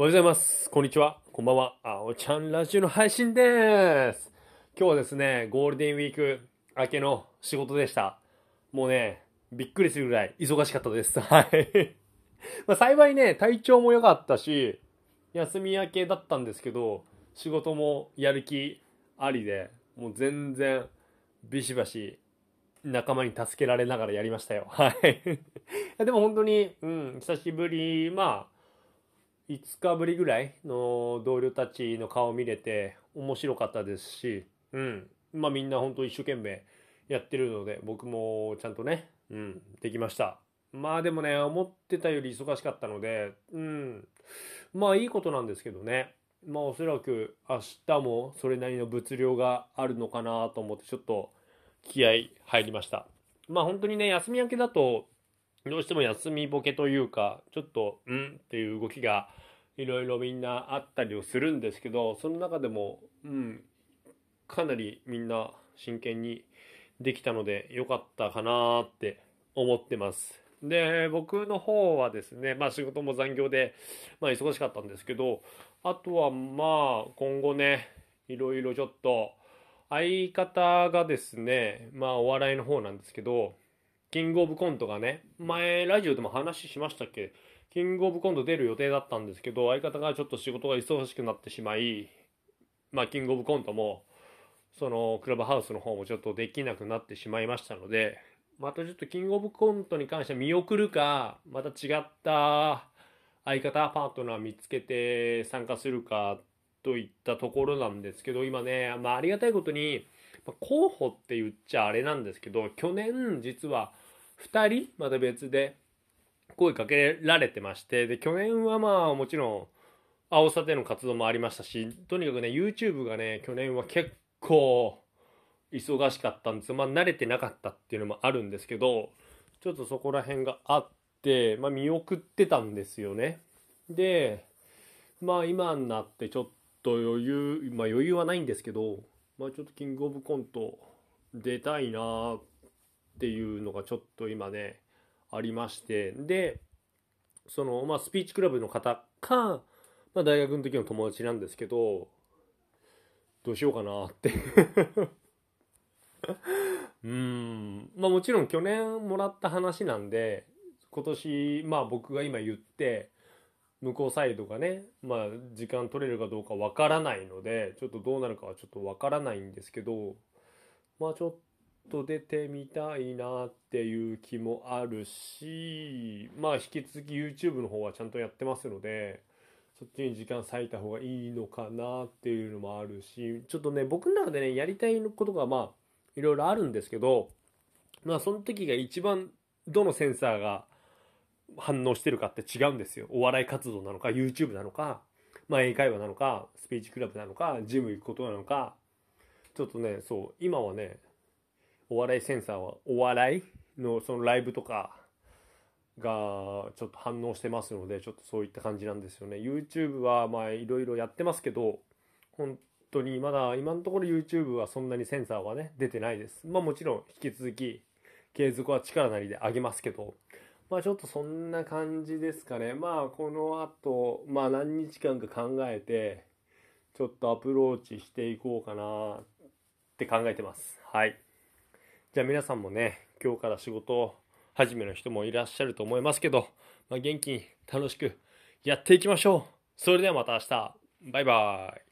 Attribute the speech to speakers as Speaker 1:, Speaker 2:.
Speaker 1: おはようございます。こんにちは。こんばんは。あおちゃんラジオの配信でーす。今日はですね、ゴールデンウィーク明けの仕事でした。もうね、びっくりするぐらい忙しかったです。はい。まあ幸いね、体調も良かったし、休み明けだったんですけど、仕事もやる気ありで、もう全然ビシバシ仲間に助けられながらやりましたよ。はい。でも本当に、うん、久しぶり、まあ、5日ぶりぐらいの同僚たちの顔見れて面白かったですし、うん。まあみんな本当一生懸命やってるので、僕もちゃんとね、うん、できました。まあでもね、思ってたより忙しかったので、うん。まあいいことなんですけどね。まあおそらく明日もそれなりの物量があるのかなと思ってちょっと気合入りました。まあ本当にね、休み明けだとどうしても休みボケというか、ちょっと、んっていう動きがいろいろみんなあったりをするんですけど、その中でも、うん、かなりみんな真剣にできたので良かったかなって思ってます。で、僕の方はですね、まあ仕事も残業で、まあ忙しかったんですけど、あとはまあ今後ね、いろいろちょっと、相方がですね、まあお笑いの方なんですけど、キングオブコントがね、前ラジオでも話しましたっけ？キングオブコント出る予定だったんですけど、相方がちょっと仕事が忙しくなってしまい、まあキングオブコントも、そのクラブハウスの方もちょっとできなくなってしまいましたので、またちょっとキングオブコントに関しては見送るか、また違った相方、パートナー見つけて参加するかといったところなんですけど、今ね、まあありがたいことに、候補って言っちゃあれなんですけど、去年実は2人また別で声かけられてまして、で、去年はまあもちろん、青さでの活動もありましたし、とにかくね、YouTube がね、去年は結構忙しかったんですよ。まあ慣れてなかったっていうのもあるんですけど、ちょっとそこら辺があって、まあ見送ってたんですよね。で、まあ今になってちょっと余裕、まあ余裕はないんですけど、まあちょっとキングオブコント出たいなっていうのがちょっと今ね、ありまして、で、その、まあスピーチクラブの方か、まあ大学の時の友達なんですけど、どうしようかなって。うん。まあもちろん去年もらった話なんで、今年、まあ僕が今言って、向こうサイドがね、まあ時間取れるかどうかわからないので、ちょっとどうなるかはちょっとわからないんですけど、まあちょっと出てみたいなっていう気もあるし、まあ引き続き YouTube の方はちゃんとやってますので、そっちに時間割いた方がいいのかなっていうのもあるし、ちょっとね、僕の中でね、やりたいことがまあ、いろいろあるんですけど、まあその時が一番どのセンサーが反応してるかって違うんですよ。お笑い活動なのか、YouTube なのか、まあ英会話なのか、スピーチクラブなのか、ジム行くことなのか、ちょっとね、そう、今はね、お笑いセンサーは、お笑いのそのライブとかがちょっと反応してますので、ちょっとそういった感じなんですよね。YouTube はまあいろいろやってますけど、本当にまだ今のところ YouTube はそんなにセンサーはね、出てないです。まあもちろん引き続き継続は力なりで上げますけど、まあちょっとそんな感じですかね。まあこの後、まあ何日間か考えて、ちょっとアプローチしていこうかなって考えてます。はい。じゃあ皆さんもね、今日から仕事始めの人もいらっしゃると思いますけど、まあ、元気に楽しくやっていきましょう。それではまた明日。バイバーイ。